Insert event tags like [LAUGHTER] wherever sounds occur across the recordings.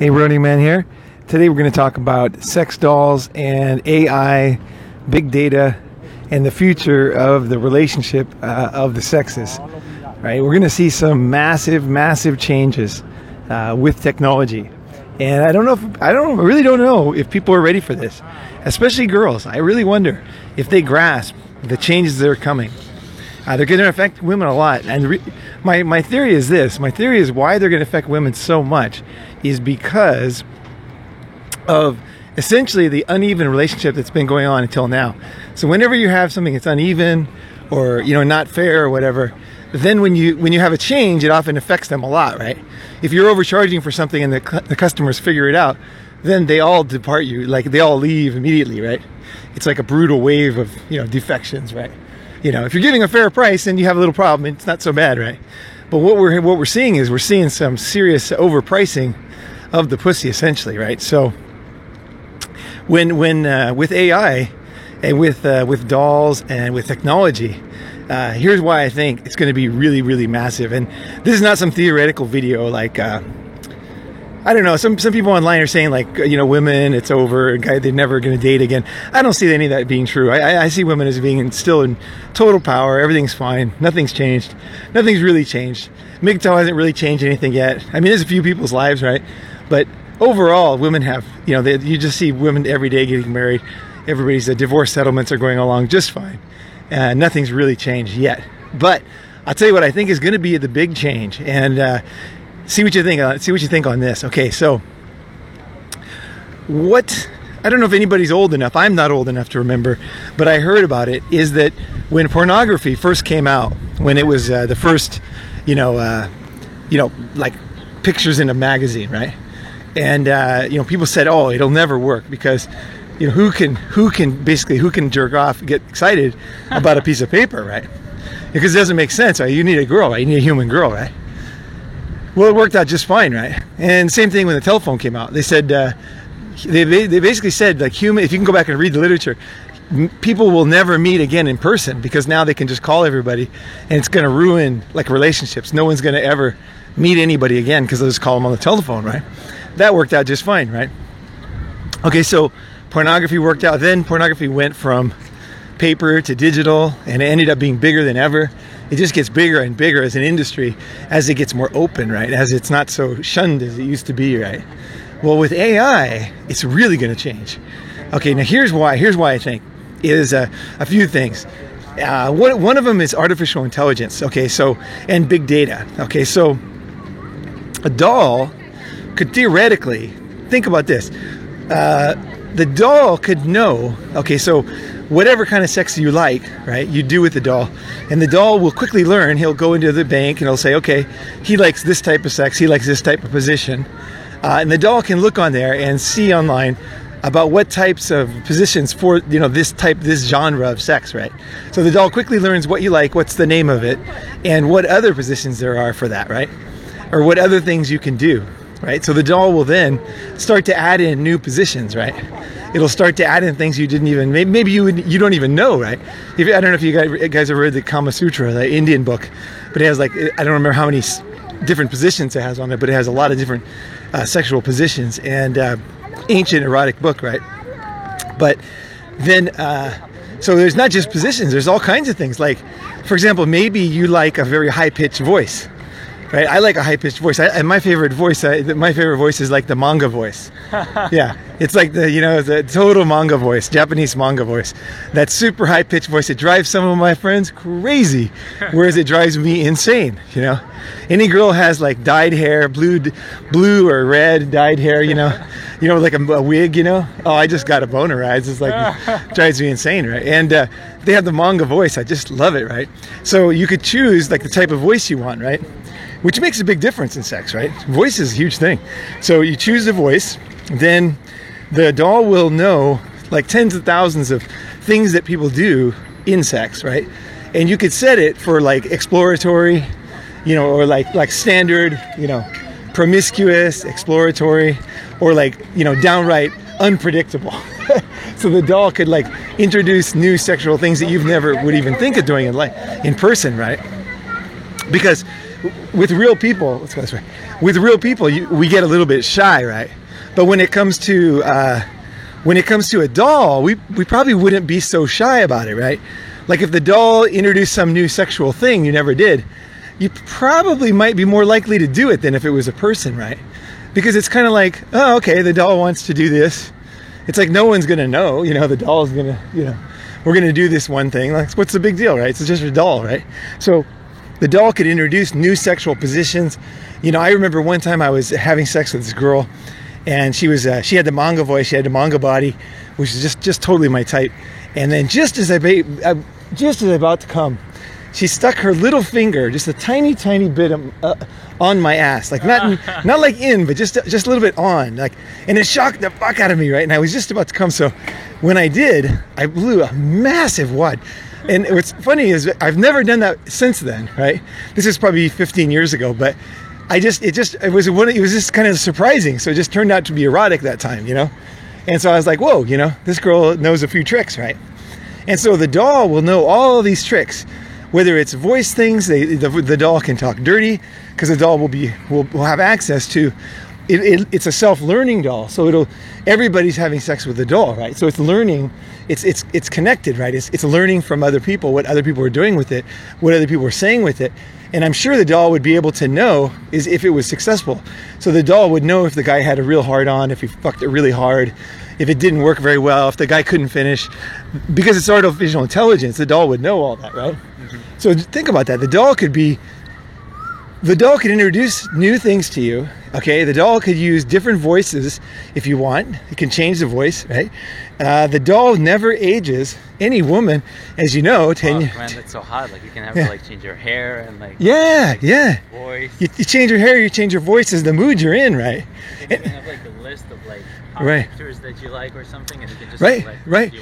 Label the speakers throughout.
Speaker 1: Hey, Running Man here. Today we're going to talk about sex dolls and AI, big data, and the future of the relationship uh, of the sexes. Right? We're going to see some massive, massive changes uh, with technology, and I don't know if I don't I really don't know if people are ready for this, especially girls. I really wonder if they grasp the changes that are coming. Uh, they're going to affect women a lot. And re- my, my theory is this my theory is why they're going to affect women so much is because of essentially the uneven relationship that's been going on until now. So whenever you have something that's uneven or you know not fair or whatever, then when you when you have a change, it often affects them a lot, right? If you're overcharging for something and the, the customers figure it out, then they all depart you, like they all leave immediately, right? It's like a brutal wave of you know defections, right? You know, if you're giving a fair price and you have a little problem, it's not so bad, right? But what we're what we're seeing is we're seeing some serious overpricing of the pussy, essentially, right? So when when uh, with AI and with uh, with dolls and with technology, uh, here's why I think it's going to be really really massive. And this is not some theoretical video like uh, I don't know. Some some people online are saying like you know women, it's over. They're never going to date again. I don't see any of that being true. I, I see women as being still in total power. Everything's fine. Nothing's changed. Nothing's really changed. MGTOW hasn't really changed anything yet. I mean, there's a few people's lives, right? But overall, women have you know they, you just see women every day getting married. Everybody's uh, divorce settlements are going along just fine. Uh, nothing's really changed yet. But I'll tell you what I think is going to be the big change, and uh, see what you think. On, see what you think on this. Okay, so what? I don't know if anybody's old enough. I'm not old enough to remember, but I heard about it. Is that when pornography first came out, when it was uh, the first, you know, uh, you know, like pictures in a magazine, right? And uh, you know, people said, "Oh, it'll never work because." You know who can who can basically who can jerk off get excited about a piece of paper right because it doesn't make sense right you need a girl right you need a human girl right well, it worked out just fine, right? And same thing when the telephone came out. They said uh, they they basically said like human. If you can go back and read the literature, people will never meet again in person because now they can just call everybody, and it's going to ruin like relationships. No one's going to ever meet anybody again because they'll just call them on the telephone, right? That worked out just fine, right? Okay, so pornography worked out. Then pornography went from paper to digital, and it ended up being bigger than ever it just gets bigger and bigger as an industry as it gets more open, right? As it's not so shunned as it used to be, right? Well, with AI, it's really going to change. Okay, now here's why. Here's why I think is uh, a few things. Uh, one, one of them is artificial intelligence. Okay, so and big data. Okay, so a doll could theoretically think about this. Uh, the doll could know. Okay, so whatever kind of sex you like, right? You do with the doll, and the doll will quickly learn. He'll go into the bank and he'll say, okay, he likes this type of sex, he likes this type of position, uh, and the doll can look on there and see online about what types of positions for you know this type this genre of sex right so the doll quickly learns what you like what's the name of it and what other positions there are for that right or what other things you can do right so the doll will then start to add in new positions right it'll start to add in things you didn't even maybe you you don't even know, right? If, I don't know if you guys, guys have read the Kama Sutra, the Indian book, but it has like I don't remember how many different positions it has on it, but it has a lot of different uh, sexual positions and uh, ancient erotic book, right? But then. Uh, so there's not just positions, there's all kinds of things. Like, for example, maybe you like a very high pitched voice, right? I like a high pitched voice. I, and my favorite voice, uh, my favorite voice is like the manga voice. [LAUGHS] yeah, it's like the you know the total manga voice, Japanese manga voice. That super high pitched voice. It drives some of my friends crazy, [LAUGHS] whereas it drives me insane. You know, any girl has like dyed hair, blue, blue or red dyed hair. You know, you know like a, a wig. You know, oh I just got a boner. Right? It's like [LAUGHS] drives me insane, right? And uh, they have the manga voice. I just love it, right? So you could choose like the type of voice you want, right? Which makes a big difference in sex, right? Voice is a huge thing. So you choose the voice, then the doll will know like tens of thousands of things that people do in sex, right? And you could set it for like exploratory, you know, or like like standard, you know, promiscuous, exploratory, or like, you know, downright unpredictable. [LAUGHS] so the doll could like introduce new sexual things that you've never would even think of doing in like in person, right? Because with real people, let's go this way. With real people, you, we get a little bit shy, right? But when it comes to uh, when it comes to a doll, we we probably wouldn't be so shy about it, right? Like if the doll introduced some new sexual thing you never did, you probably might be more likely to do it than if it was a person, right? Because it's kind of like, oh, okay, the doll wants to do this. It's like no one's gonna know, you know, the doll's gonna, you know, we're gonna do this one thing. Like, what's the big deal, right? It's just a doll, right? So the doll could introduce new sexual positions. You know, I remember one time I was having sex with this girl, and she was uh, she had the manga voice, she had the manga body, which is just just totally my type. And then just as I uh, just as I about to come, she stuck her little finger, just a tiny, tiny bit of, uh, on my ass, like not [LAUGHS] not like in, but just just a little bit on, like, and it shocked the fuck out of me, right? And I was just about to come, so when I did, I blew a massive wad. And what's funny is I've never done that since then, right? This is probably 15 years ago, but I just it just it was one it was just kind of surprising. So it just turned out to be erotic that time, you know. And so I was like, whoa, you know, this girl knows a few tricks, right? And so the doll will know all these tricks whether it's voice things, they, the, the doll can talk dirty because the doll will be will, will have access to. It, it, it's a self-learning doll, so it'll. Everybody's having sex with the doll, right? So it's learning. It's it's it's connected, right? It's it's learning from other people what other people are doing with it, what other people are saying with it, and I'm sure the doll would be able to know is if it was successful. So the doll would know if the guy had a real hard on, if he fucked it really hard, if it didn't work very well, if the guy couldn't finish, because it's artificial intelligence, the doll would know all that, right? Mm-hmm. So think about that. The doll could be, the doll could introduce new things to you. Okay, the doll could use different voices if you want. It can change the voice, right? Uh, the doll never ages. Any woman, as you know, ten.
Speaker 2: Oh, man, that's so hot. Like you can have yeah. to like change your hair and like.
Speaker 1: Yeah, yeah. Voice. You, you, change your hair, you change your voice as the mood you're in, right?
Speaker 2: You can have like a list of like
Speaker 1: right.
Speaker 2: that you like or something, and you can just
Speaker 1: right,
Speaker 2: like,
Speaker 1: right.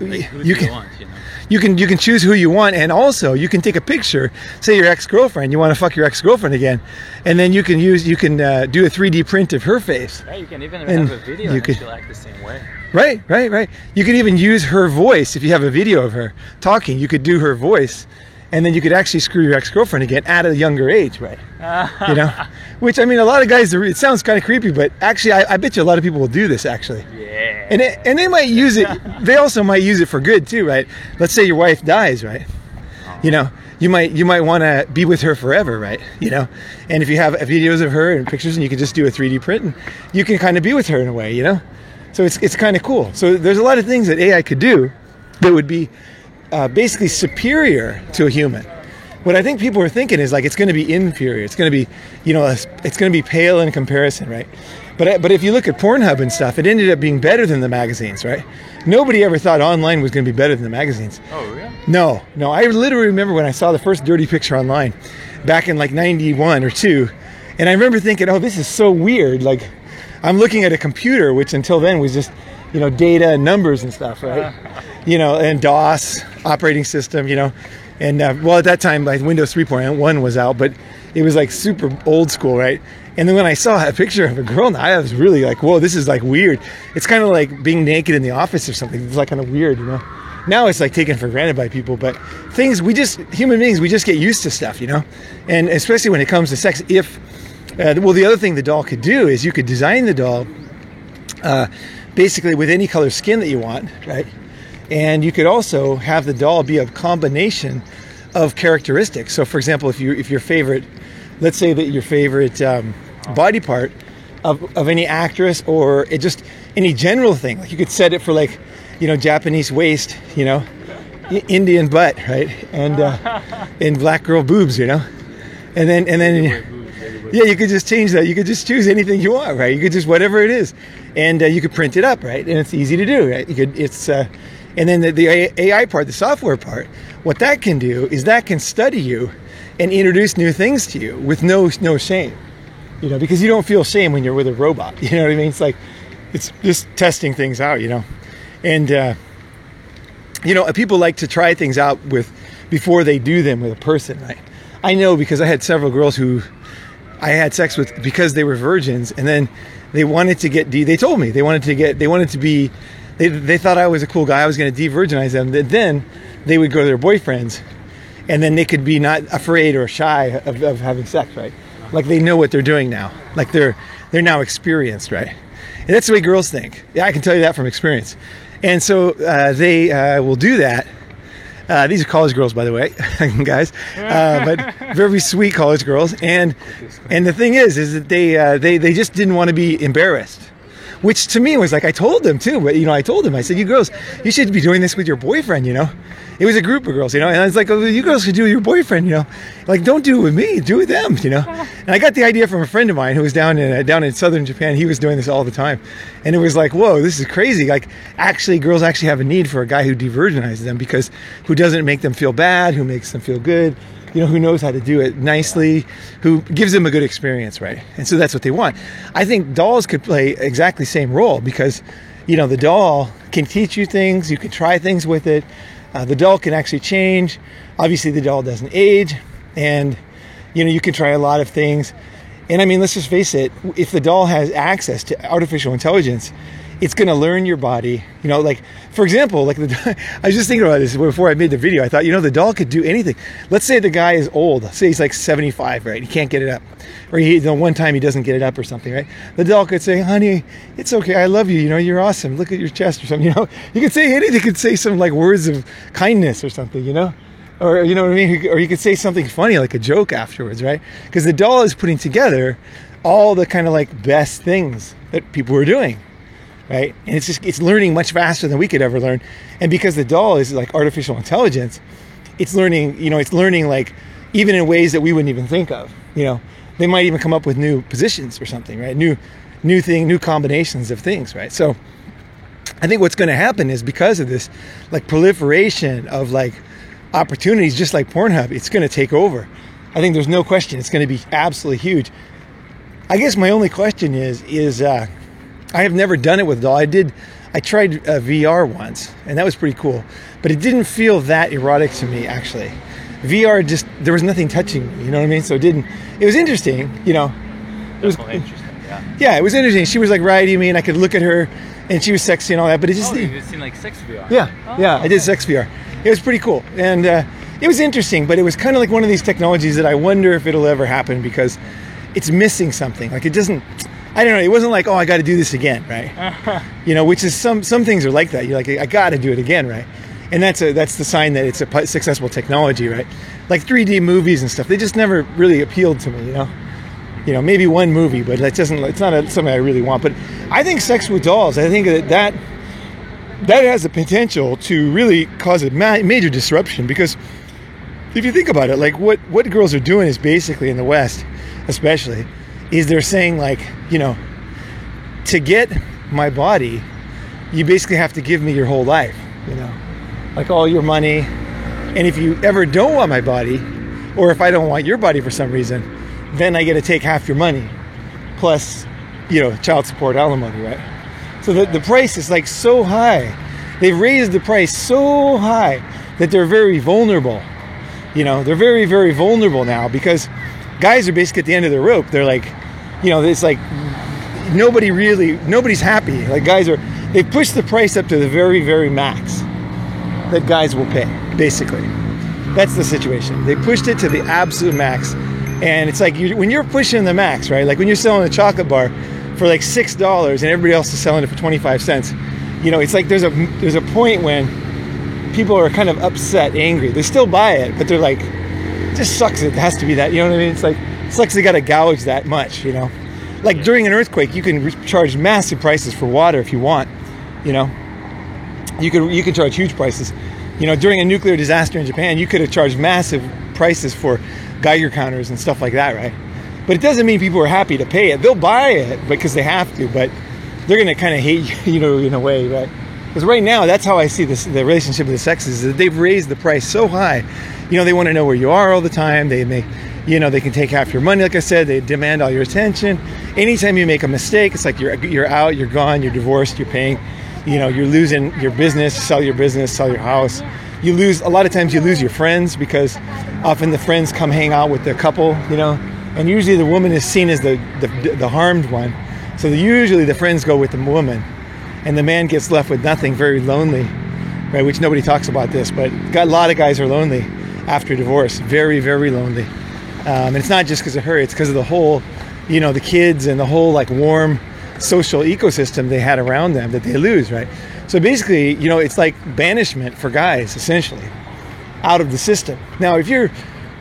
Speaker 2: You, like,
Speaker 1: you, can, you, want, you, know? you can you can choose who you want, and also you can take a picture. Say your ex girlfriend, you want to fuck your ex girlfriend again, and then you can use you can uh, do a 3D print of her face.
Speaker 2: Right, you can even and have a video, you she'll act the same way.
Speaker 1: Right, right, right. You can even use her voice if you have a video of her talking. You could do her voice and then you could actually screw your ex-girlfriend again at a younger age, right? you know, [LAUGHS] which I mean, a lot of guys. It sounds kind of creepy, but actually, I, I, bet you a lot of people will do this actually.
Speaker 2: Yeah.
Speaker 1: And it, and they might use it. they also might use it for good too, right? Let's say your wife dies, right? You know, you might you might want to be with her forever, right? You know, and if you have videos of her and pictures, and you can just do a 3D print, and you can kind of be with her in a way, you know. So it's it's kind of cool. So there's a lot of things that AI could do that would be uh, basically superior to a human. What I think people are thinking is like it's going to be inferior. It's going to be, you know, it's going to be pale in comparison, right? But but if you look at Pornhub and stuff, it ended up being better than the magazines, right? Nobody ever thought online was going to be better than the magazines.
Speaker 2: Oh, really?
Speaker 1: No, no. I literally remember when I saw the first dirty picture online, back in like '91 or two, and I remember thinking, oh, this is so weird. Like, I'm looking at a computer, which until then was just, you know, data and numbers and stuff, right? [LAUGHS] you know, and DOS operating system, you know. And uh, well, at that time, like Windows 3.1 was out, but it was like super old school, right? And then when I saw a [LAUGHS] picture of a girl, I was really like, whoa, this is like weird. It's kind of like being naked in the office or something. It's like kind of weird, you know. Now it's like taken for granted by people, but things we just human beings we just get used to stuff, you know. And especially when it comes to sex, if uh, well, the other thing the doll could do is you could design the doll uh, basically with any color skin that you want, right? And you could also have the doll be a combination of characteristics. So, for example, if you if your favorite, let's say that your favorite um, body part of, of any actress or it just any general thing, like you could set it for like, you know, Japanese waist, you know, Indian butt, right, and uh, [LAUGHS] and black girl boobs, you know, and then and then yeah, you could just change that. You could just choose anything you want, right? You could just whatever it is, and uh, you could print it up, right? And it's easy to do, right? You could it's uh, and then the, the AI part, the software part, what that can do is that can study you and introduce new things to you with no no shame. You know, because you don't feel shame when you're with a robot. [LAUGHS] You know what I mean? It's like it's just testing things out, you know. And uh, you know, people like to try things out with before they do them with a person, right? I know because I had several girls who I had sex with because they were virgins and then they wanted to get de- they told me they wanted to get they wanted to be they, they thought I was a cool guy. I was going to de-virginize them. Then they would go to their boyfriends and then they could be not afraid or shy of, of having sex, right? Like they know what they're doing now. Like they're they're now experienced, right? And that's the way girls think. Yeah, I can tell you that from experience. And so uh, they uh, will do that. Uh, these are college girls, by the way, [LAUGHS] guys, uh, but very sweet college girls. And and the thing is, is that they uh, they they just didn't want to be embarrassed which to me was like I told them too. But you know, I told them I said, "You girls, you should be doing this with your boyfriend." You know, it was a group of girls, you know, and I was like, oh, "You girls should do with your boyfriend." You know, like don't do it with me, do it with them. You know, [LAUGHS] and I got the idea from a friend of mine who was down in uh, down in southern Japan. He was doing this all the time, and it was like, "Whoa, this is crazy!" Like, actually, girls actually have a need for a guy who de-virginizes them because who doesn't make them feel bad, who makes them feel good you know, who knows how to do it nicely, who gives them a good experience, right? And so that's what they want. I think dolls could play exactly same role because, you know, the doll can teach you things, you can try things with it. Uh, the doll can actually change. Obviously, the doll doesn't age, and you know, you can try a lot of things. And I mean, let's just face it, if the doll has access to artificial intelligence, it's going to learn your body. You know, like for example, like the, [LAUGHS] I was just thinking about this before I made the video. I thought, you know, the doll could do anything. Let's say the guy is old. Say he's like 75, right? He can't get it up, or he the one time he doesn't get it up or something, right? The doll could say, "Honey, it's okay. I love you. You know, you're awesome. Look at your chest or something." [LAUGHS] You know, you could say anything. You could say some like words of kindness or something. You know. Or you know what I mean, or you could say something funny like a joke afterwards, right? Because the doll is putting together all the kind of like best things that people were doing right? And it's just it's learning much faster than we could ever learn. And because the doll is like artificial intelligence, it's learning, you know, it's learning like even in ways that we wouldn't even think of. You know, they might even come up with new positions or something, right? New new thing, new combinations of things, right? So I think what's going to happen is because of this like proliferation of like opportunities just like Pornhub, it's going to take over. I think there's no question it's going to be absolutely huge. I guess my only question is is uh, I have never done it with a doll. I did, I tried uh, VR once, and that was pretty cool, but it didn't feel that erotic to me actually. VR just there was nothing touching me, you know what I mean? So it didn't. It was interesting, you know.
Speaker 2: It was interesting. Yeah.
Speaker 1: Yeah, it was interesting. She was like riding me, and I could look at her, and she was sexy and all that. But it just.
Speaker 2: Oh, you seen like sex VR.
Speaker 1: Yeah,
Speaker 2: oh,
Speaker 1: yeah, I did sex VR. It was pretty cool, and uh, it was interesting. But it was kind of like one of these technologies that I wonder if it'll ever happen because it's missing something. Like it doesn't I don't know. It wasn't like, oh, I got to do this again, right? [LAUGHS] you know, which is some some things are like that. You're like, I got to do it again, right? And that's a that's the sign that it's a successful technology, right? Like 3D movies and stuff, they just never really appealed to me, you know. You know, maybe one movie, but that doesn't. It's not a, something I really want. But I think sex with dolls. I think that that that has the potential to really cause a ma- major disruption because if you think about it, like what what girls are doing is basically in the West, especially is they're saying like you know to get my body you basically have to give me your whole life you know like all your money. And if you ever don't want my body or if i don't want your body for some reason then i get to take half your money plus you know child support alimony right? So the, the price is like so high. They've raised the price so high that they're very vulnerable you know they're very very vulnerable now because guys are basically at the end of the rope. They're like, you know, it's like nobody really, nobody's happy. Like guys are, they push the price up to the very, very max that guys will pay, basically. That's the situation. They pushed it to the absolute max. And it's like you, when you're pushing the max, right? Like when you're selling a chocolate bar for like six dollars and everybody else is selling it for 25 cents. You know, it's like there's a there's a point when people are kind of upset, angry. They still buy it, but they're like, just sucks. It has to be that. You know what I mean? It's like it sucks. They got to gouge that much. You know, like during an earthquake, you can charge massive prices for water if you want. You know, you could you could charge huge prices. You know, during a nuclear disaster in Japan, you could have charged massive prices for Geiger counters and stuff like that, right? But it doesn't mean people are happy to pay it. They'll buy it because they have to, but they're going to kind of hate [LAUGHS] you, you know, in a way, right? Because right now, that's how I see this, the relationship of the sexes. Is that they've raised the price so high you know, they want to know where you are all the time. They make, you know, they can take half your money. Like I said, they demand all your attention. Anytime you make a mistake, it's like you're you're out, you're gone, you're divorced, you're paying, you know, you're losing your business, sell your business, sell your house. You lose a lot of times. You lose your friends because often the friends come hang out with the couple, you know, and usually the woman is seen as the the, the harmed one. So usually the friends go with the woman, and the man gets left with nothing, very lonely, right? Which nobody talks about this, but got a lot of guys are lonely after divorce. Very, very lonely. Um, and it's not just because of her; it's because of the whole, you know, the kids and the whole like warm social ecosystem they had around them that they lose, right? So basically, you know, it's like banishment for guys, essentially, out of the system. Now, if you're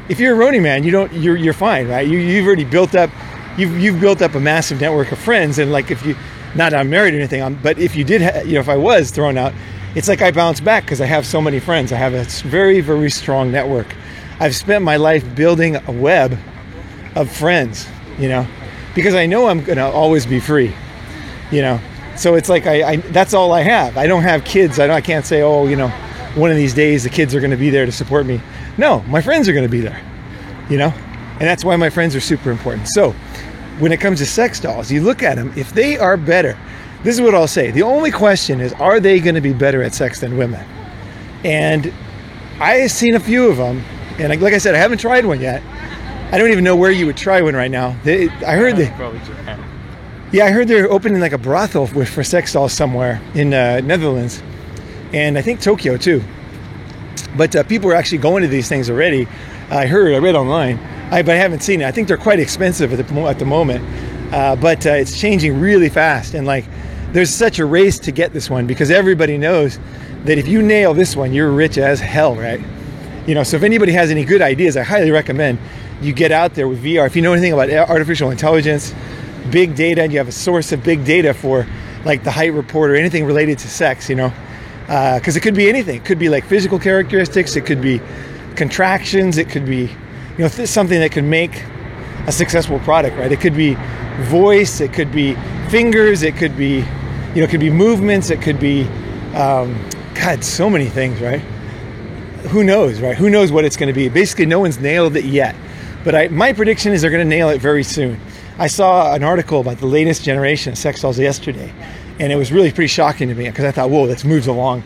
Speaker 1: if you're a Roni man, you don't you're you're fine, right? You you've already built up you've you've built up a massive network of friends, and like if you not I'm married or anything, um, but if you did, ha- you know, if I was thrown out, it's like I bounce back because I have so many friends. I have a very very strong network. I've spent my life building a web of friends, you know, because I know I'm gonna always be free, you know. So it's like I, I that's all I have. I don't have kids. I, I can't say, oh, you know, one of these days the kids are going to be there to support me. No, my friends are going to be there, you know, and that's why my friends are super important. So when it comes to sex dolls, you look at them. If they are better, this is what I'll say. The only question is, are they going to be better at sex than women? And I've seen a few of them, and like I said, I haven't tried one yet. I don't even know where you would try one right now. They, I heard they, yeah, I heard they're opening like a brothel with, for sex dolls somewhere in uh, Netherlands, and I think Tokyo too. But uh, people are actually going to these things already. I heard, I read online, I, but I haven't seen it. I think they're quite expensive at the, at the moment, uh, but uh, it's changing really fast. And like, there's such a race to get this one because everybody knows that if you nail this one, you're rich as hell, right? You know, so if anybody has any good ideas, I highly recommend you get out there with VR. If you know anything about artificial intelligence, big data, and you have a source of big data for like the Hite Report or anything related to sex, you know, because it could be anything. It could be like physical characteristics, it could be contractions, it could be, you know, th- something that could make a successful product, right? It could be voice, it could be fingers, it could be, you know, it could be movements, it could be, um, God, so many things, right? Who knows, right? Who knows what it's going to be? Basically, no one's nailed it yet. But I, my prediction is they're going to nail it very soon. I saw an article about the latest generation of sex dolls yesterday, and it was really pretty shocking to me because I thought, whoa, this moves along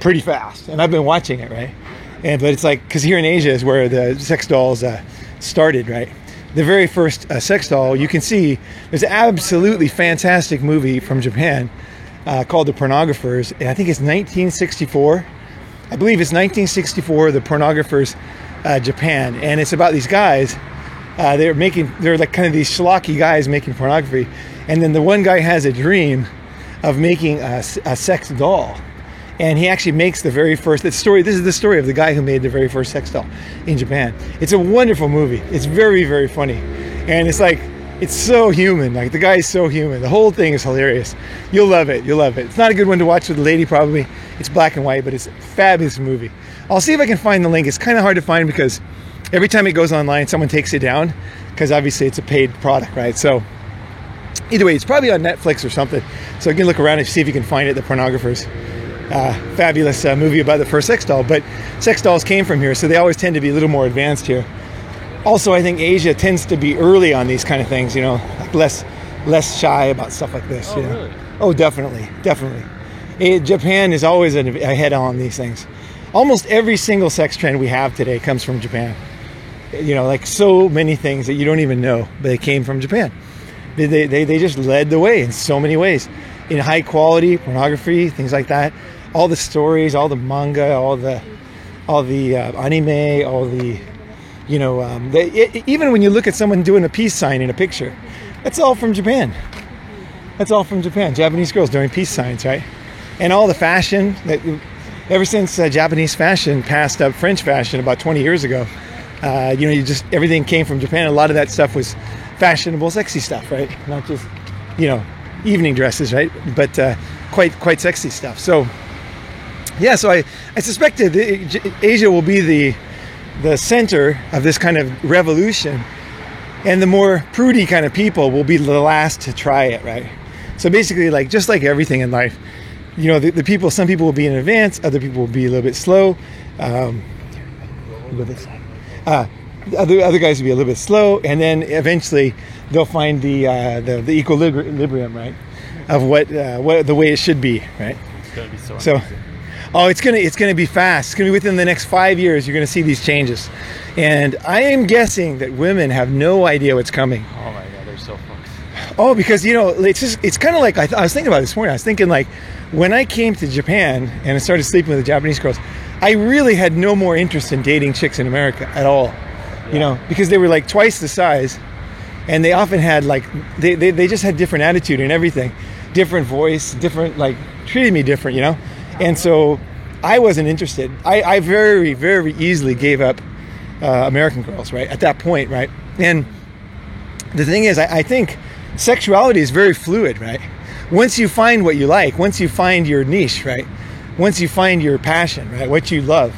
Speaker 1: pretty fast. And I've been watching it, right? And but it's like because here in Asia is where the sex dolls uh, started, right? The very first uh, sex doll you can see there's an absolutely fantastic movie from Japan uh, called The Pornographers, and I think it's 1964. I believe it's 1964, The Pornographers, uh, Japan, and it's about these guys. Uh, they're making, they're like kind of these schlocky guys making pornography, and then the one guy has a dream of making a sex doll, and he actually makes the very first. Story. This is the story of the guy who made the very first sex doll in Japan. It's a wonderful movie. It's very, very funny, and it's like it's so human. Like the guy is so human. The whole thing is hilarious. You'll love it. You'll love it. It's not a good one to watch with a lady, probably. It's black and white, but it's a fabulous movie. I'll see if I can find the link. It's kind of hard to find because every time it goes online, someone takes it down because obviously it's a paid product, right? So either way, it's probably on Netflix or something. So you can look around and see if you can find it. The Pornographers. Uh, fabulous uh, movie about the first sex doll, but sex dolls came from here, so they always tend to be a little more advanced here. Also, I think Asia tends to be early on these kind of things, you know, like less less shy about stuff like this.
Speaker 2: Oh,
Speaker 1: you know?
Speaker 2: really?
Speaker 1: Oh, definitely, definitely. Eh, Japan is always ahead on these things. Almost every single sex trend we have today comes from Japan. You know, like so many things that you don't even know, but they came from Japan. They, they, they just led the way in so many ways. In high quality pornography, things like that. All the stories, all the manga, all the all the uh, anime, all the you know, um, it, even when you look at someone doing a peace sign in a picture, that's all from Japan. That's all from Japan. Japanese girls doing peace signs, right? And all the fashion that, ever since uh, Japanese fashion passed up French fashion about 20 years ago, uh, you know, you just everything came from Japan. A lot of that stuff was fashionable, sexy stuff, right? Not just, you know, evening dresses, right? But uh, quite quite sexy stuff. So, yeah. So I I suspected that Asia will be the the center of this kind of revolution and the more prudy kind of people will be the last to try it right so basically like just like everything in life you know the, the people some people will be in advance other people will be a little bit slow um, go this side. Uh, the other other guys will be a little bit slow and then eventually they'll find the uh, the, the equilibrium right of what uh, what the way it should be right
Speaker 2: It's gonna be so.
Speaker 1: so, oh, it's gonna it's gonna be fast. It's gonna be within the next five years. You're gonna see these changes, and I am guessing that women have no idea what's coming.
Speaker 2: Oh my god, they're so fucked.
Speaker 1: Oh, because you know it's just it's kind of like I, th- I was thinking about this morning. I was thinking like when I came to Japan and I started sleeping with the Japanese girls, I really had no more interest in dating chicks in America at all. You know, because they were like twice the size, and they often had like they, they, they just had different attitude and everything, different voice, different like treated me different. You know, and so I wasn't interested. I, I very very easily gave up uh, American girls right at that point, right? And the thing is, I, I think sexuality is very fluid, right? Once you find what you like, once you find your niche, right? Once you find your passion, right? What you love,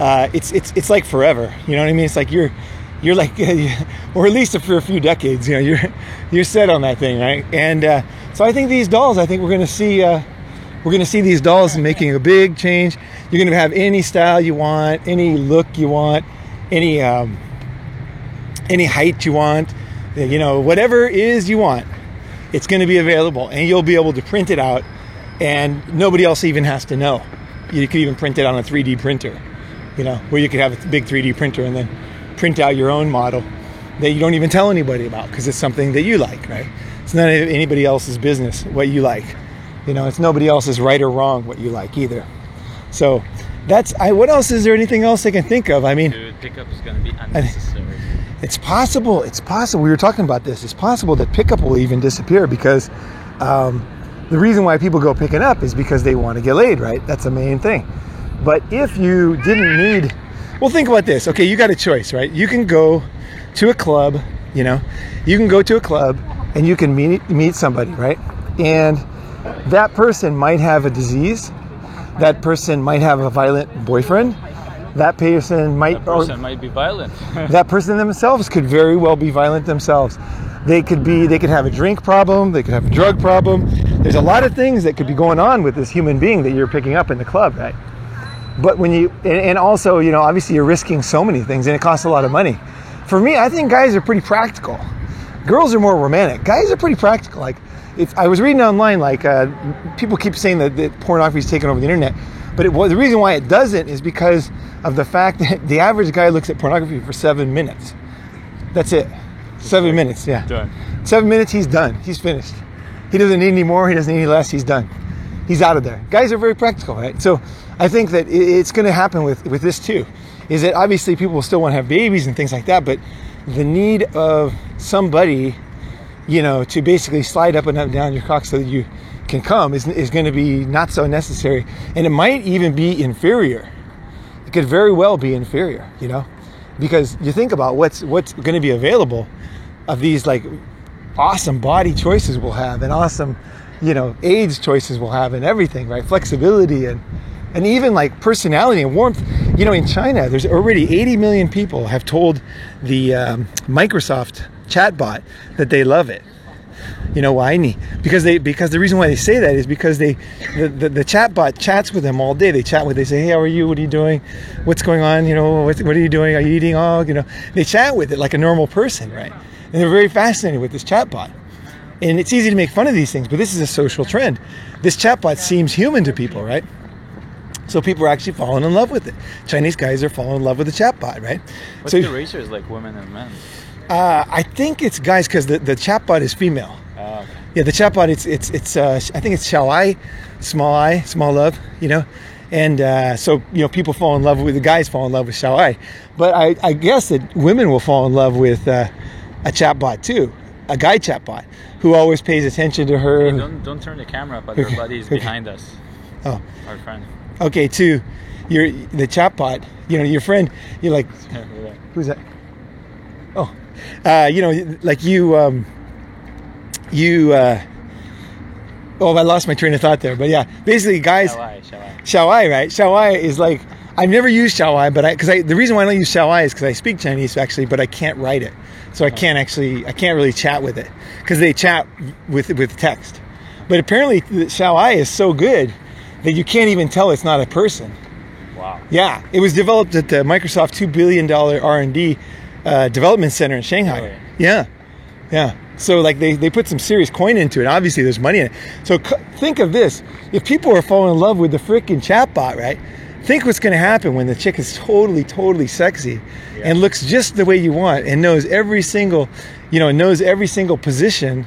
Speaker 1: uh, it's it's it's like forever. You know what I mean? It's like you're you're like, [LAUGHS] or at least for a few decades, you know, you're you're set on that thing, right? And uh, so I think these dolls, I think we're to see. Uh, we're to see these dolls making a big change. You're to have any style you want, any look you want, any um, any height you want, you know, whatever is you want, it's to be available, and you'll be able to print it out, and nobody else even has to know. You could even print it on a 3D printer, you know, where you could have a big 3D printer and then print out your own model that you don't even tell anybody about because it's something that you like, right? It's not anybody else's business what you like. You know, it's nobody else's right or wrong what you like either. So that's I. What else is there? Anything else I can think of? I mean,
Speaker 2: Dude, pickup is gonna be unnecessary.
Speaker 1: it's possible. It's possible. We were talking about this. It's possible that pickup will even disappear because um, the reason why people go picking up is because they want to get laid, right? That's the main thing. But if you didn't need, well, think about this. Okay, you got a choice, right? You can go to a club. You know, you can go to a club and you can meet meet somebody, right? And that person might have a disease. That person might have a violent boyfriend. That person might
Speaker 2: That person might be violent. [LAUGHS]
Speaker 1: that person themselves could very well be violent themselves. They could be they could have a drink problem, they could have a drug problem. There's a lot of things that could be going on with this human being that you're picking up in the club, right? But when you and, and also, you know, obviously you're risking so many things and it costs a lot of money. For me, I think guys are pretty practical. Girls are more romantic. Guys are pretty practical. Like if I was reading online, like uh, people keep saying that, that pornography is taking over the internet, but it, the reason why it doesn't is because of the fact that [LAUGHS] the average guy looks at pornography for seven minutes. That's it. Seven minutes, yeah.
Speaker 2: Done.
Speaker 1: Seven minutes, he's done. He's finished. He doesn't need any more. He doesn't need any less. He's done. He's out of there. Guys are very practical, right? So I think that it's going to happen with with this too. Is that obviously people still want to have babies and things like that, but the need of somebody, you know, to basically slide up and up and down your cock so that you can come is is going to be not so necessary, and it might even be inferior. It could very well be inferior, you know, because you think about what's what's going to be available of these like awesome body choices we'll have and awesome you know age choices we'll have and everything right flexibility and and even like personality and warmth. You know in china there's already 80 million people have told the um, microsoft chatbot that they love it. You know why because they because the reason why they say that is because they the, the, the chatbot chats with them all day. They chat with they say hey how are you? What are you doing? What's going on? You know what, what are you doing? Are you eating oh you know they chat with it like a normal person right? And they're very fascinated with this chatbot. And it's easy to make fun of these things but this is a social trend. This chatbot seems human to people right so people are actually falling in love with it chinese guys are falling in love with the chatbot right
Speaker 2: What's
Speaker 1: so
Speaker 2: the ratios like women and men?
Speaker 1: uh, i think it's guys because the, the chatbot is female
Speaker 2: Ah, okay.
Speaker 1: yeah, the chatbot. It's it's it's. Uh, I think it's shall I, small I, small love. You know, and uh, so you know people fall in love with the guys fall in love with shall I, but I, I guess that women will fall in love with uh, a chatbot too, a guy chatbot who always pays attention to her.
Speaker 2: Hey, don't don't turn the camera up.
Speaker 1: Okay,
Speaker 2: buddies
Speaker 1: okay.
Speaker 2: behind us.
Speaker 1: Oh,
Speaker 2: Our friend.
Speaker 1: Okay. To your the chatbot. You know your friend. You're like [LAUGHS] who's that? Oh, uh, you know, like you, um, you. Uh, oh, I lost my train of thought there. But yeah, basically, guys.
Speaker 2: Shall I? Shall I?
Speaker 1: Xiaowai, right? Xiaowai is like I've never used Xiaowai, but I because I the reason why I don't use Xiaowai is because I speak Chinese actually, but I can't write it, so I can't actually I can't really chat with it because they chat with with text. But apparently, the Xiaowai is so good that you can't even tell it's not a person.
Speaker 2: Wow.
Speaker 1: Yeah, it was developed at the Microsoft two billion dollar R and D uh, development center in Shanghai.
Speaker 2: Really?
Speaker 1: Yeah, yeah. So like they, they put some serious coin into it. Obviously, there's money in it. So c- think of this: if people are falling in love with the freaking chatbot, right? Think what's going to happen when the chick is totally, totally sexy and looks just the way you want and knows every single, you know, knows every single position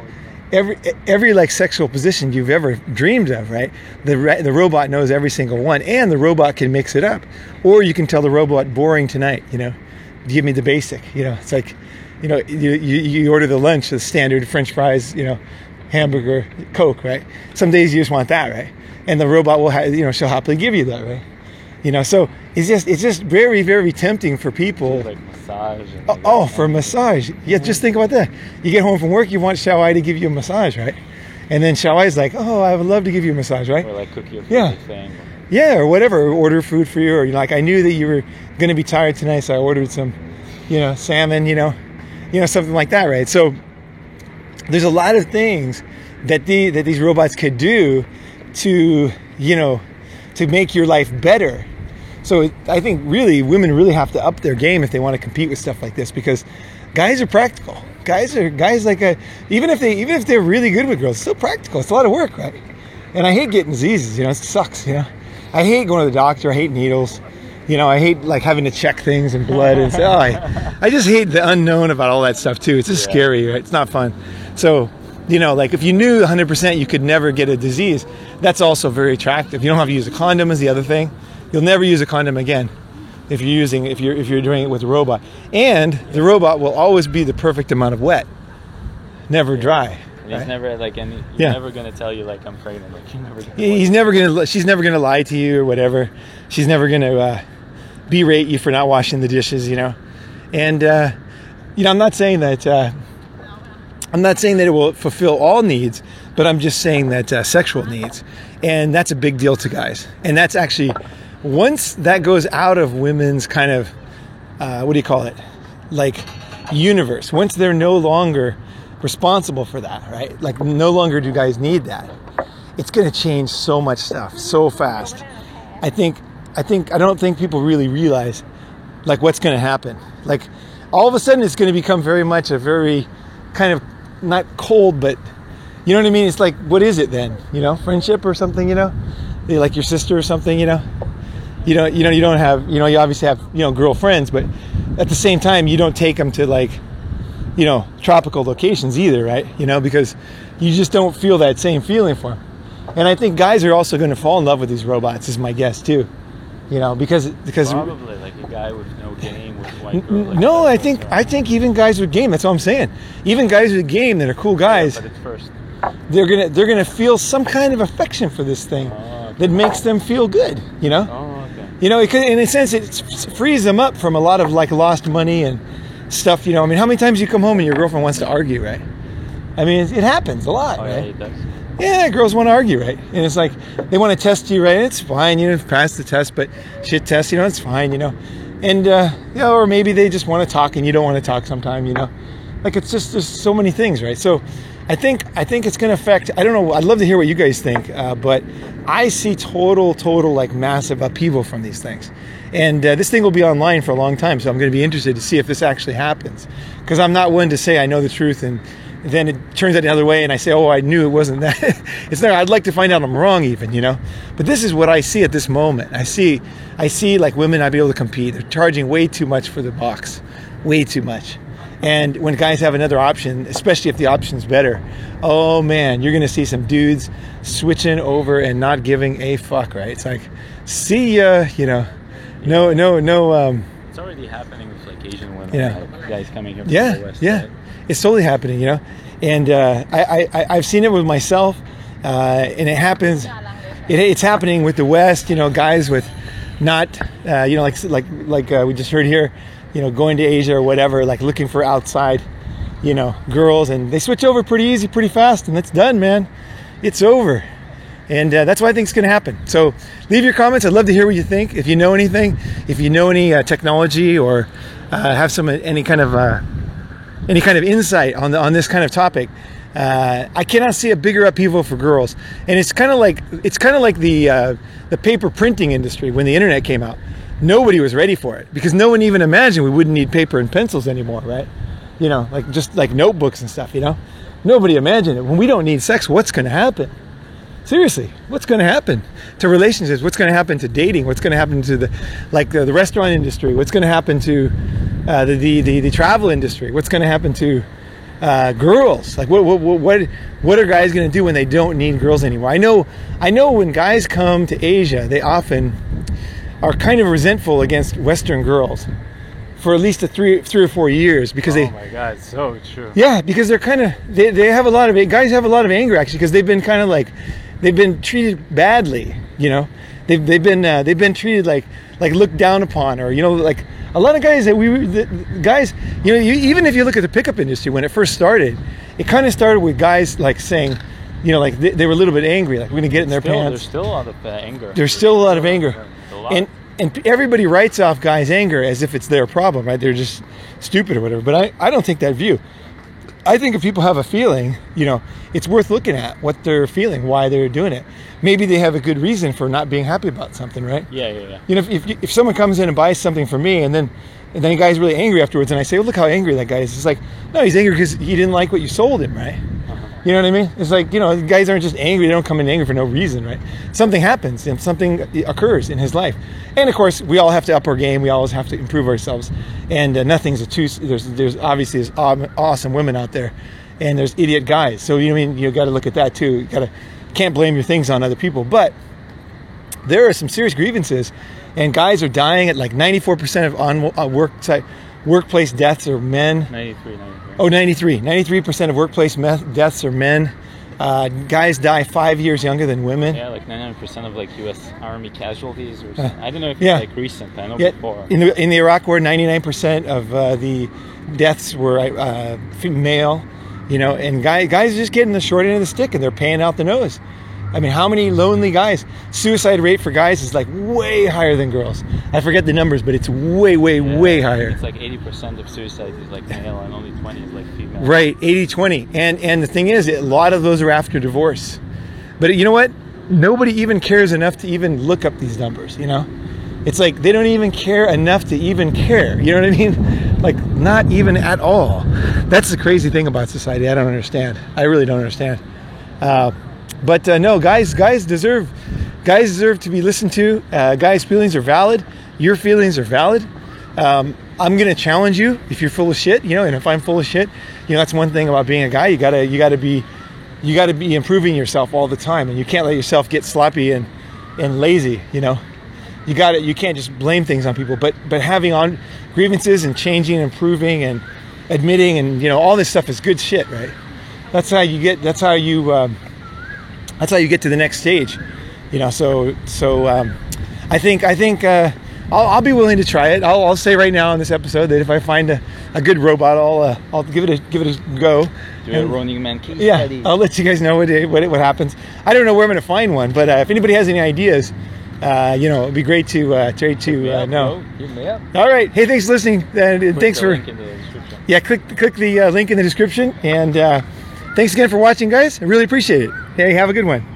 Speaker 1: every every like sexual position you've ever dreamed of, right? The the robot knows every single one, and the robot can mix it up, or you can tell the robot boring tonight. You know, give me the basic. You know, it's like, you know, you you, you order the lunch, the standard French fries, you know, hamburger, Coke, right? Some days you just want that, right? And the robot will, have, you know, she'll happily give you that, right? You know, so it's just it's just very very tempting for people.
Speaker 2: Like massage.
Speaker 1: Oh, oh, for massage. Yeah, just think about that. You get home from work, you want Xiaowai to give you a massage, right? And then Xiaowai's like, oh, I would love to give you a massage, right?
Speaker 2: Or like cook you
Speaker 1: Yeah.
Speaker 2: thing.
Speaker 1: Yeah, or whatever. Or order food for you, or you're like, I knew that you were going to be tired tonight, so I ordered some, you know, salmon, you know, you know, something like that, right? So there's a lot of things that the that these robots could do to, you know, to make your life better. So it, I think really women really have to up their game if they want to compete with stuff like this because guys are practical. Guys are guys like a even if they even if they're really good with girls, it's still practical. It's a lot of work, right? And I hate getting diseases. You know, it sucks. You know, I hate going to the doctor. I hate needles. You know, I hate like having to check things and blood and oh, I, I just hate the unknown about all that stuff too. It's just
Speaker 2: Yeah.
Speaker 1: scary, right? It's not fun. So, you know, like if you knew 100% you could never get a disease, that's also very attractive. You don't have to use a condom is the other thing. You'll never use a condom again if you're using if you're if you're doing it with a robot. And the robot will always be the perfect amount of wet, never dry.
Speaker 2: And he's never like any. He's
Speaker 1: Yeah.
Speaker 2: never gonna tell you like I'm pregnant. Like you're never. Gonna
Speaker 1: He's never gonna. She's never gonna lie to you or whatever. She's never gonna uh, berate you for not washing the dishes. You know, and uh, you know, I'm not saying that. Uh, I'm not saying that it will fulfill all needs, but I'm just saying that uh, sexual needs, and that's a big deal to guys. And that's actually once that goes out of women's kind of uh, what do you call it, like universe. Once they're no longer responsible for that, right? Like no longer do guys need that. It's going to change so much stuff so fast. I think. I think. I don't think people really realize like what's going to happen. Like all of a sudden, it's going to become very much a very kind of not cold, but you know what I mean. It's like what is it then? You know, friendship or something. You know, like your sister or something. You know, you don't. You know, you don't have. You know, you obviously have. You know, girlfriends, but at the same time, you don't take them to like you know tropical locations either, right? You know, because you just don't feel that same feeling for them. And I think guys are also going to fall in love with these robots, is my guess too. You know, because because
Speaker 2: Probably like a guy with no game with white girl. Like
Speaker 1: no, I think I think even guys with game. That's what I'm saying. Even guys with game that are cool guys,
Speaker 2: it's first.
Speaker 1: they're gonna they're gonna feel some kind of affection for this thing
Speaker 2: Oh,
Speaker 1: that makes them feel good. You know,
Speaker 2: Oh.
Speaker 1: You know, it could, in a sense, it frees them up from a lot of like lost money and stuff. You know, I mean, how many times you come home and your girlfriend wants to argue, right? I mean, it, it happens a lot,
Speaker 2: Oh, yeah,
Speaker 1: right?
Speaker 2: does.
Speaker 1: Yeah, girls want to argue, right? And it's like they want to test you, right? It's fine, you know, pass the test, but shit test, you know, it's fine, you know. And uh, you know, or maybe they just want to talk and you don't want to talk sometime, you know. Like it's just there's so many things, right? So I think I think it's going to affect. I don't know. I'd love to hear what you guys think, uh, but I see total, total like massive upheaval from these things. And uh, this thing will be online for a long time, so I'm going to be interested to see if this actually happens. Because I'm not one to say I know the truth and then it turns out the other way and I say, oh, I knew it wasn't that. [LAUGHS] it's there. I'd like to find out I'm wrong even, you know? But this is what I see at this moment. I see, I see like women not be able to compete. They're charging way too much for the box, way too much. And when guys have another option, especially if the option's better, oh man, you're going to see some dudes switching over and not giving a fuck, right? It's like, see ya, you know, no, no, no, um,
Speaker 2: It's already happening with like Asian women.
Speaker 1: Yeah.
Speaker 2: like, guys coming here from
Speaker 1: yeah,
Speaker 2: the West.
Speaker 1: yeah,
Speaker 2: side.
Speaker 1: it's totally happening, you know. And uh, I, I, I- I've seen it with myself, uh, and it happens. It, it's happening with the West, you know, guys with not, uh, you know, like like like uh, we just heard here, you know, going to Asia or whatever, like looking for outside, you know, girls, and they switch over pretty easy, pretty fast, and it's done, man. It's over. And uh, that's what I think is going to happen. So leave your comments. I'd love to hear what you think. If you know anything, if you know any uh, technology or uh, have some any kind of uh, any kind of insight on the, on this kind of topic, uh, I cannot see a bigger upheaval for girls. And it's kind of like it's kind of like the uh, the paper printing industry when the internet came out. Nobody was ready for it because no one even imagined we wouldn't need paper and pencils anymore, right? You know, like just like notebooks and stuff. You know, nobody imagined it. When we don't need sex, what's going to happen? Seriously, what's going to happen to relationships? What's going to happen to dating? What's going to happen to the, like the, the restaurant industry? What's going to happen to uh, the, the, the the travel industry? What's going to happen to, uh, girls. Like what what what what, what are guys going to do when they don't need girls anymore? I know I know when guys come to Asia, they often are kind of resentful against Western girls for at least a three three or four years because
Speaker 2: oh
Speaker 1: they Oh
Speaker 2: my god, so true.
Speaker 1: yeah because they're kind of they, they have a lot of guys have a lot of anger actually because they've been kind of like they've been treated badly you know they've, they've been uh, they've been treated like like looked down upon or you know like a lot of guys that we the, guys you know you, even if you look at the pickup industry when it first started it kind of started with guys like saying you know like they, they were a little bit angry like we're gonna get in their
Speaker 2: Still,
Speaker 1: pants
Speaker 2: there's still a lot of uh, anger.
Speaker 1: there's still a lot of anger
Speaker 2: There's a lot.
Speaker 1: And and everybody writes off guys anger as if it's their problem right? They're just stupid or whatever but i i don't think that view. I think if people have a feeling you know it's worth looking at what they're feeling why they're doing it. Maybe they have a good reason for not being happy about something right?
Speaker 2: Yeah, yeah, yeah.
Speaker 1: you know if, if, if someone comes in and buys something from me and then and then the guy's really angry afterwards and i say oh, look how angry that guy is. It's like no he's angry because he didn't like what you sold him right uh-huh. You know what I mean? It's like, you know, guys aren't just angry. They don't come in angry for no reason, right? Something happens and something occurs in his life. And of course, we all have to up our game. We always have to improve ourselves. And uh, nothing's a two, there's, there's obviously there's awesome women out there and there's idiot guys. So, you know, I mean, you got to look at that too. You got to, can't blame your things on other people. But there are some serious grievances and guys are dying at like 94% of on uh, work site, workplace deaths are men.
Speaker 2: 93, 93.
Speaker 1: Oh, 93. 93% of workplace deaths are men. Uh, guys die five years younger than women.
Speaker 2: Yeah, like 99% of like U.S. Army casualties. Or something. I don't know if
Speaker 1: yeah.
Speaker 2: it's like recent. I know
Speaker 1: yeah.
Speaker 2: before.
Speaker 1: In the in the Iraq War, 99% of uh, the deaths were uh, male. You know, and guys guys are just getting the short end of the stick, and they're paying out the nose. I mean, how many lonely guys? Suicide rate for guys is like way higher than girls. I forget the numbers, but it's way, way,
Speaker 2: Yeah,
Speaker 1: way higher.
Speaker 2: It's like 80% of suicides is like male and only 20 is like female.
Speaker 1: Right, 80-20. And and the thing is, a lot of those are after divorce. But you know what? Nobody even cares enough to even look up these numbers, you know? It's like they don't even care enough to even care. You know what I mean? [LAUGHS] Like not even at all. That's the crazy thing about society. I don't understand. I really don't understand. Uh, but uh, no, guys, guys deserve, guys deserve to be listened to. Uh, guys' feelings are valid. Your feelings are valid. Um, I'm gonna challenge you if you're full of shit, you know. And if I'm full of shit, you know that's one thing about being a guy. You gotta, you gotta be, you gotta be improving yourself all the time, and you can't let yourself get sloppy and and lazy. You know, you got to You can't just blame things on people. But but having on grievances and changing, and improving, and admitting, and you know all this stuff is good shit, right? That's how you get. That's how you. Um, that's how you get to the next stage you know so so um, i think i think uh, I'll, I'll, be willing to try it. I'll, I'll, say right now in this episode that if i find a, a good robot i'll uh, i'll give it a give it a go.
Speaker 2: Do a Running Man case
Speaker 1: yeah
Speaker 2: study.
Speaker 1: i'll let you guys know what it, what, it, what happens. I don't know where i'm going to find one but uh, if anybody has any ideas uh, you know it'd be great to uh, try to uh, know. all right. Hey thanks for listening and
Speaker 2: Click
Speaker 1: thanks
Speaker 2: the
Speaker 1: for
Speaker 2: link in the
Speaker 1: yeah click click the uh, link in the description and uh, thanks again for watching guys. I really appreciate it hey have a good one